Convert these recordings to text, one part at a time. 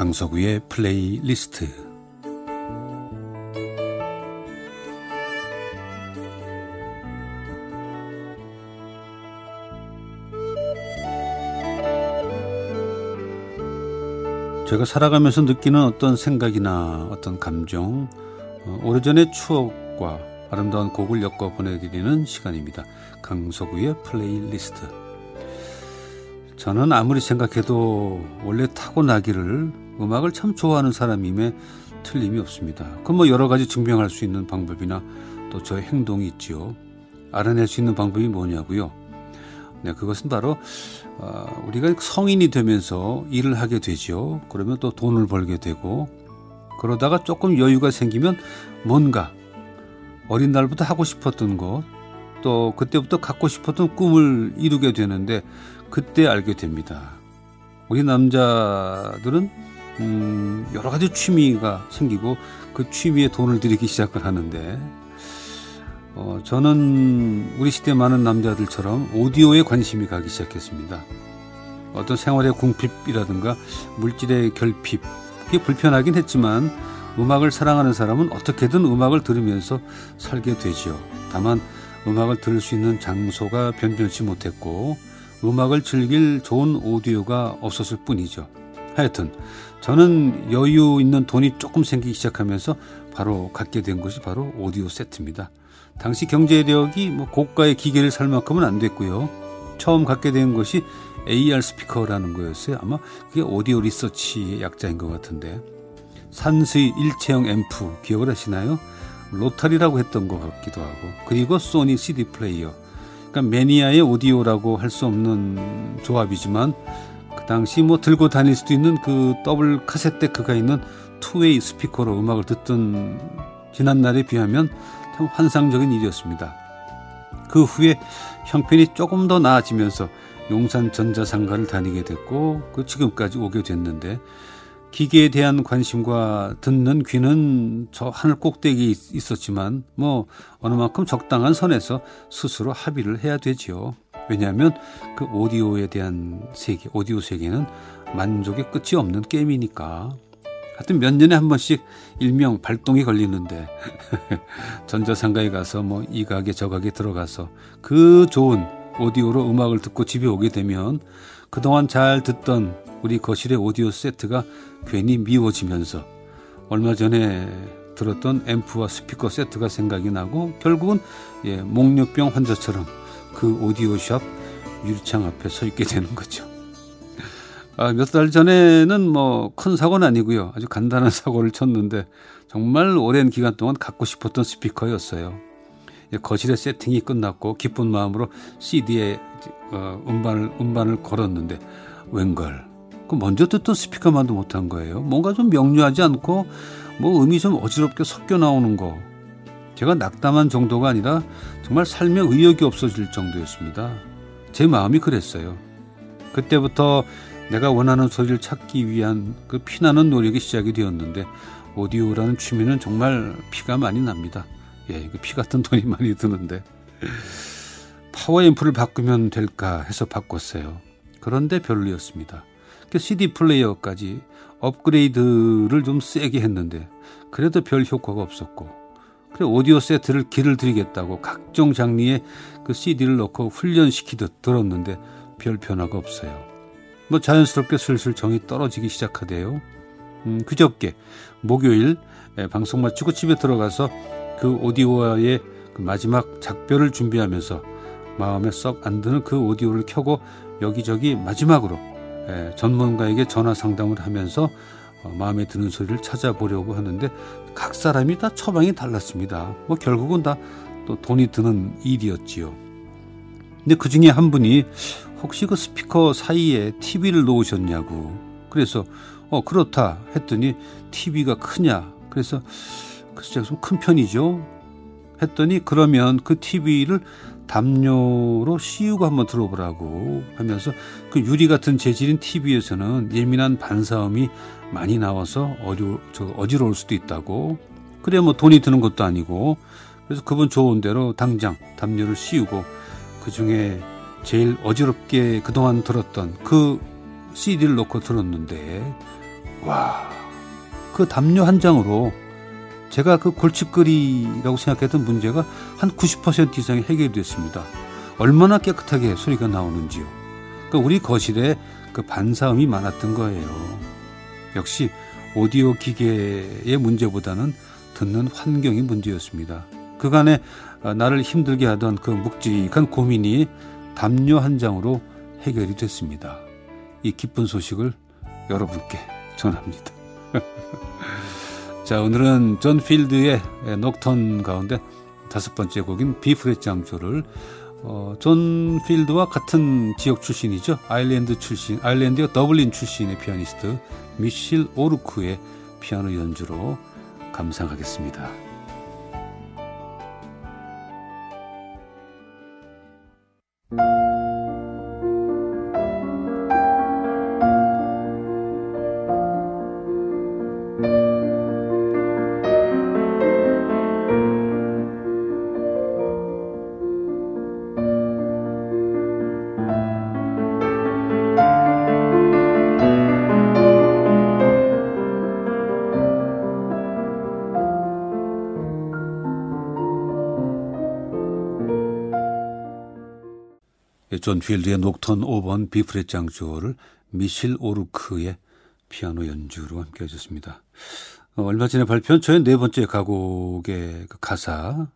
강서구의 플레이리스트 제가 살아가면서 느끼는 어떤 생각이나 어떤 감정, 어, 오래전의 추억과 아름다운 곡을 엮어 보내드리는 시간입니다. 강서구의 플레이리스트. 저는 아무리 생각해도 원래 타고나기를 음악을 참 좋아하는 사람임에 틀림이 없습니다. 그뭐 여러 가지 증명할 수 있는 방법이나 또 저의 행동이 있지요. 알아낼 수 있는 방법이 뭐냐고요? 네, 그것은 바로 어, 우리가 성인이 되면서 일을 하게 되죠. 그러면 또 돈을 벌게 되고 그러다가 조금 여유가 생기면 뭔가 어린 날부터 하고 싶었던 것, 또 그때부터 갖고 싶었던 꿈을 이루게 되는데 그때 알게 됩니다. 우리 남자들은 음, 여러 가지 취미가 생기고 그 취미에 돈을 들이기 시작을 하는데 어, 저는 우리 시대 많은 남자들처럼 오디오에 관심이 가기 시작했습니다. 어떤 생활의 궁핍이라든가 물질의 결핍, 그게 불편하긴 했지만 음악을 사랑하는 사람은 어떻게든 음악을 들으면서 살게 되지요. 다만 음악을 들을 수 있는 장소가 변변치 못했고 음악을 즐길 좋은 오디오가 없었을 뿐이죠. 하여튼 저는 여유 있는 돈이 조금 생기기 시작하면서 바로 갖게 된 것이 바로 오디오 세트입니다. 당시 경제력이 뭐 고가의 기계를 살 만큼은 안 됐고요. 처음 갖게 된 것이 AR 스피커라는 거였어요. 아마 그게 오디오 리서치의 약자인 것 같은데. 산스이 일체형 앰프 기억을 하시나요? 로텔이라고 했던 것 같기도 하고. 그리고 소니 CD 플레이어. 그러니까 매니아의 오디오라고 할 수 없는 조합이지만 그 당시 뭐 들고 다닐 수도 있는 그 더블 카세트 데크가 있는 two-way 스피커로 음악을 듣던 지난날에 비하면 참 환상적인 일이었습니다. 그 후에 형편이 조금 더 나아지면서 용산 전자상가를 다니게 됐고 그 지금까지 오게 됐는데 기계에 대한 관심과 듣는 귀는 저 하늘 꼭대기에 있었지만 뭐 어느 만큼 적당한 선에서 스스로 합의를 해야 되지요. 왜냐하면 그 오디오에 대한 세계, 오디오 세계는 만족의 끝이 없는 게임이니까. 하여튼 몇 년에 한 번씩 일명 발동이 걸리는데 전자상가에 가서 뭐 이 가게 저 가게 들어가서 그 좋은 오디오로 음악을 듣고 집에 오게 되면 그동안 잘 듣던 우리 거실의 오디오 세트가 괜히 미워지면서 얼마 전에 들었던 앰프와 스피커 세트가 생각이 나고 결국은 예, 목류병 환자처럼 그 오디오샵 유리창 앞에 서 있게 되는 거죠. 아, 몇 달 전에는 뭐 큰 사고는 아니고요. 아주 간단한 사고를 쳤는데 정말 오랜 기간 동안 갖고 싶었던 스피커였어요. 예, 거실에 세팅이 끝났고 기쁜 마음으로 CD에 어, 음반을 음반을 걸었는데 웬걸 그 먼저 듣던 스피커만도 못한 거예요. 뭔가 좀 명료하지 않고 뭐 음이 좀 어지럽게 섞여 나오는 거. 제가 낙담한 정도가 아니라 정말 삶에 의욕이 없어질 정도였습니다. 제 마음이 그랬어요. 그때부터 내가 원하는 소리를 찾기 위한 그 피나는 노력이 시작이 되었는데 오디오라는 취미는 정말 피가 많이 납니다. 예, 그피 같은 돈이 많이 드는데 파워 앰프를 바꾸면 될까 해서 바꿨어요. 그런데 별로였습니다. CD 플레이어까지 업그레이드를 좀 세게 했는데 그래도 별 효과가 없었고 그래 오디오 세트를 길을 들이겠다고 각종 장르의 그 CD를 넣고 훈련시키듯 들었는데 별 변화가 없어요. 뭐 자연스럽게 슬슬 정이 떨어지기 시작하대요. 음, 그저께 목요일 방송 마치고 집에 들어가서 그 오디오와의 그 마지막 작별을 준비하면서 마음에 썩 안 드는 그 오디오를 켜고 여기저기 마지막으로 전문가에게 전화 상담을 하면서 어, 마음에 드는 소리를 찾아보려고 하는데 각 사람이 다 처방이 달랐습니다. 뭐 결국은 다 또 돈이 드는 일이었지요. 근데 그 중에 한 분이 혹시 그 스피커 사이에 TV를 놓으셨냐고. 그래서 어 그렇다 했더니 TV가 크냐. 그래서 글쎄 좀큰 편이죠. 했더니 그러면 그 TV를 담요로 씌우고 한번 들어보라고 하면서 그 유리 같은 재질인 TV에서는 예민한 반사음이 많이 나와서 어려 저 어지러울 수도 있다고. 그래 뭐 돈이 드는 것도 아니고 그래서 그분 좋은 대로 당장 담요를 씌우고 그 중에 제일 어지럽게 그동안 들었던 그 CD를 놓고 들었는데 와, 그 담요 한 장으로 제가 그 골칫거리라고 생각했던 문제가 한 90% 이상이 해결이 됐습니다. 얼마나 깨끗하게 소리가 나오는지요. 그러니까 우리 거실에 그 반사음이 많았던 거예요. 역시 오디오 기계의 문제보다는 듣는 환경이 문제였습니다. 그간에 어, 나를 힘들게 하던 그 묵직한 고민이 담요 한 장으로 해결이 됐습니다. 이 기쁜 소식을 여러분께 전합니다. 자, 오늘은 존 필드의 녹턴 가운데 다섯 번째 곡인 B flat 장조를 어, 존 필드와 같은 지역 출신이죠. 아일랜드 출신, 아일랜드와 더블린 출신의 피아니스트 미실 오르크의 피아노 연주로 감상하겠습니다. 존 필드의 녹턴 5번 B flat 장조를 미실 오르크의 피아노 연주로 함께 하셨습니다. 어, 얼마 전에 발표한 저의 네 번째 가곡의 그 가사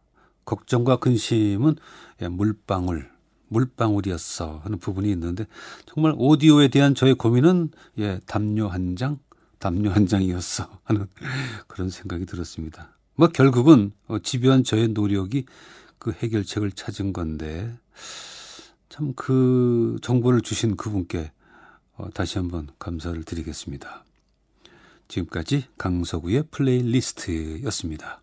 걱정과 근심은 예, 물방울 물방울이었어 하는 부분이 있는데 정말 오디오에 대한 저의 고민은 예 담요 한 장, 담요 한 장이었어 하는 그런 생각이 들었습니다. 뭐 결국은 어, 집요한 저의 노력이 그 해결책을 찾은 건데 참 그 정보를 주신 그분께 어, 다시 한번 감사를 드리겠습니다. 지금까지 강서구의 플레이리스트였습니다.